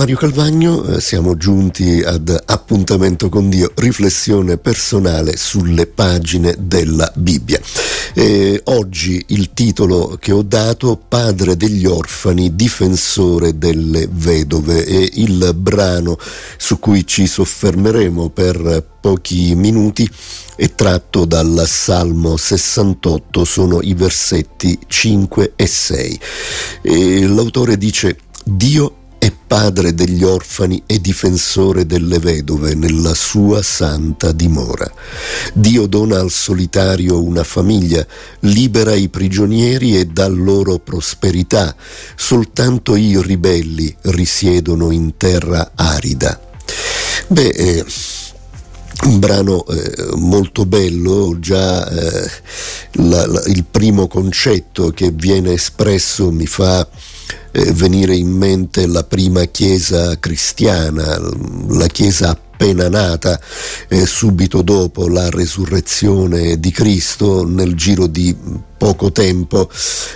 Mario Calvagno, eh, siamo giunti ad appuntamento con Dio, riflessione personale sulle pagine della Bibbia. Eh, oggi il titolo che ho dato, Padre degli orfani, difensore delle vedove, è il brano su cui ci soffermeremo per pochi minuti è tratto dal Salmo 68, sono i versetti 5 e 6. E l'autore dice Dio padre degli orfani e difensore delle vedove nella sua santa dimora. Dio dona al solitario una famiglia, libera i prigionieri e dà loro prosperità. Soltanto i ribelli risiedono in terra arida. Beh, eh, un brano eh, molto bello, già eh, la, la, il primo concetto che viene espresso mi fa eh, venire in mente la prima chiesa cristiana, la chiesa appena nata, eh, subito dopo la resurrezione di Cristo, nel giro di poco tempo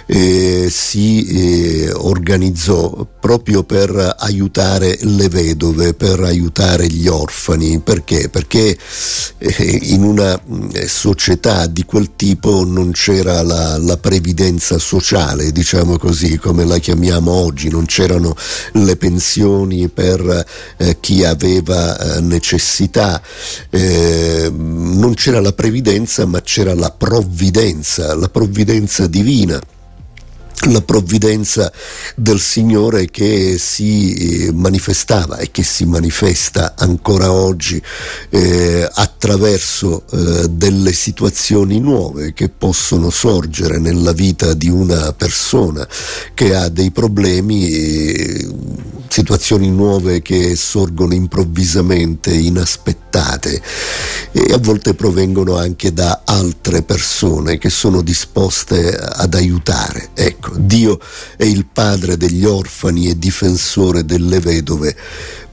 eh, si eh, organizzò proprio per aiutare le vedove, per aiutare gli orfani. Perché? Perché in una eh, società di quel tipo non c'era la, la, previdenza sociale, diciamo così, come la chiamiamo oggi, non c'erano le pensioni per eh, chi aveva eh, necessità, non c'era la previdenza ma c'era la provvidenza. La provvidenza divina la provvidenza del Signore che si eh, manifestava e che si manifesta ancora oggi eh, attraverso eh, delle situazioni nuove che possono sorgere nella vita di una persona che ha dei problemi, eh, situazioni nuove che sorgono improvvisamente, inaspettate e a volte provengono anche da altre persone che sono disposte ad aiutare. Ecco, Dio è il padre degli orfani e difensore delle vedove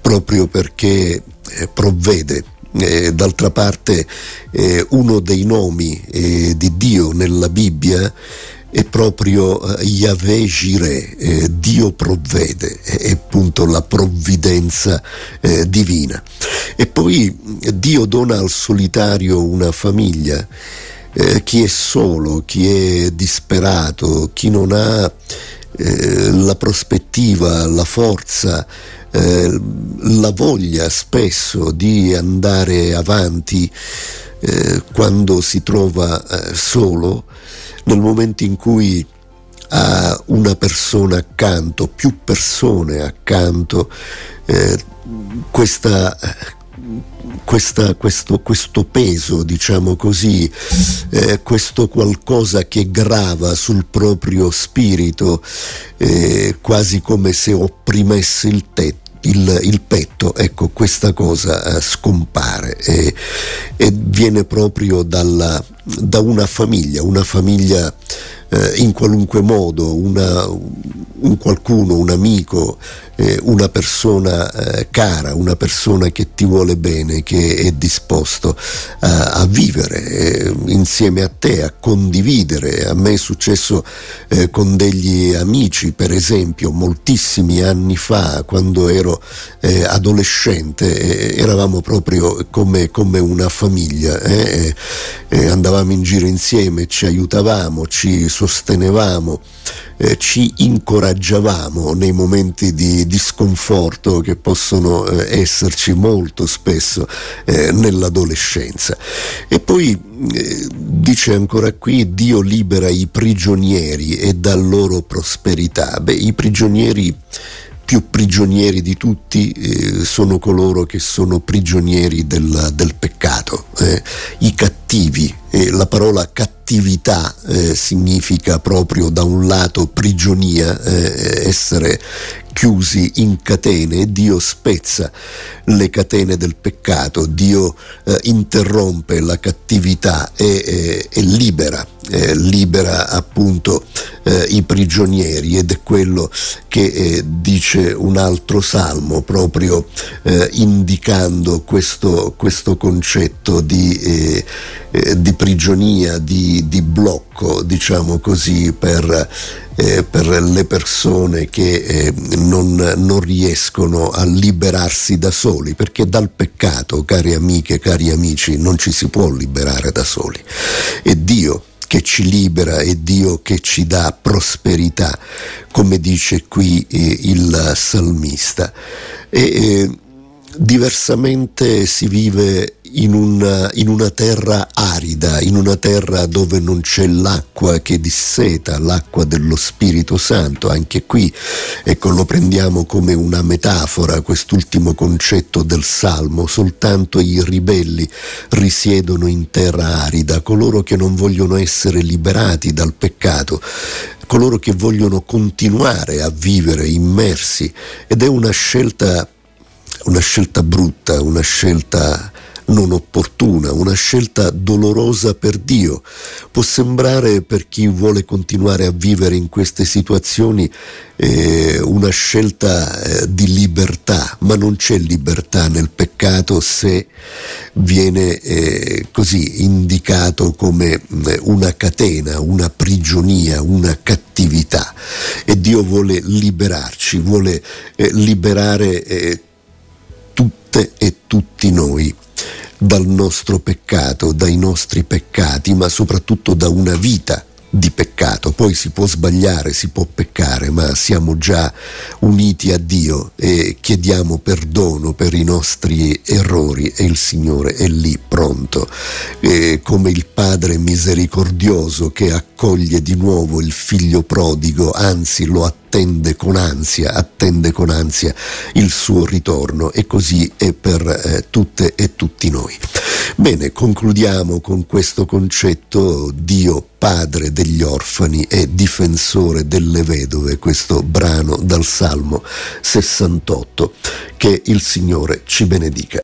proprio perché eh, provvede eh, d'altra parte eh, uno dei nomi eh, di Dio nella Bibbia è proprio eh, Yahweh Jireh, eh, Dio provvede, è appunto la provvidenza eh, divina. E poi Dio dona al solitario una famiglia eh, chi è solo, chi è disperato, chi non ha eh, la prospettiva, la forza, la voglia spesso di andare avanti eh, quando si trova eh, solo, nel momento in cui ha una persona accanto, più persone accanto, eh, questa questa, questo, questo, peso, diciamo così, eh, questo qualcosa che grava sul proprio spirito, eh, quasi come se opprimesse il tetto. Il, il, petto, ecco, questa cosa eh, scompare e, viene proprio dalla, da una famiglia, una famiglia eh, in qualunque modo, una, un qualcuno, un amico, eh, una persona eh, cara, una persona che ti vuole bene, che è disposto a, a vivere eh, insieme a te, a condividere. A me è successo eh, con degli amici, per esempio, moltissimi anni fa, quando ero eh, adolescente, eravamo proprio come, come una famiglia, andavamo in giro insieme, ci aiutavamo, ci sostenevamo eh, ci incoraggiavamo nei momenti di, di sconforto che possono eh, esserci molto spesso eh, nell'adolescenza. E poi eh, dice ancora qui Dio libera i prigionieri e dà loro prosperità. Beh, i prigionieri più prigionieri di tutti eh, sono coloro che sono prigionieri del, del peccato, eh, i cattivi. Eh, la parola cattività eh, significa proprio da un lato prigionia, eh, essere chiusi in catene Dio spezza le catene del peccato, Dio eh, interrompe la cattività e, e, e libera, eh, libera appunto eh, i prigionieri ed è quello che eh, dice un altro salmo proprio eh, indicando questo, questo, concetto di, eh, di prigionia, di, di, blocco, diciamo così, per eh, per le persone che eh, non, non riescono a liberarsi da soli, perché dal peccato, cari amiche, cari amici, non ci si può liberare da soli. È Dio che ci libera è Dio che ci dà prosperità, come dice qui eh, il salmista. E, eh, diversamente si vive in una, in una, terra arida, in una terra dove non c'è l'acqua che disseta, l'acqua dello Spirito Santo. Anche qui, ecco, lo prendiamo come una metafora, quest'ultimo concetto del Salmo. Soltanto i ribelli risiedono in terra arida, coloro che non vogliono essere liberati dal peccato coloro che vogliono continuare a vivere immersi ed è una scelta, una scelta brutta, una scelta non opportuna, una scelta dolorosa per Dio. Può sembrare per chi vuole continuare a vivere in queste situazioni eh, una scelta eh, di libertà, ma non c'è libertà nel peccato se viene eh, così indicato come eh, una catena, una prigionia, una cattività. E Dio vuole liberarci, vuole eh, liberare eh, tutte e tutti noi dal nostro peccato, dai nostri peccati, ma soprattutto da una vita di peccato. Poi si può sbagliare, si può peccare, ma siamo già uniti a Dio e chiediamo perdono per i nostri errori e il Signore è lì pronto, e come il Padre misericordioso che accoglie di nuovo il figlio prodigo, anzi lo attende con ansia, attende con ansia il suo ritorno e così è per eh, tutte e tutti noi. Bene, concludiamo con questo concetto Dio padre degli orfani e difensore delle vedove, questo brano dal Salmo 68. Che il Signore ci benedica.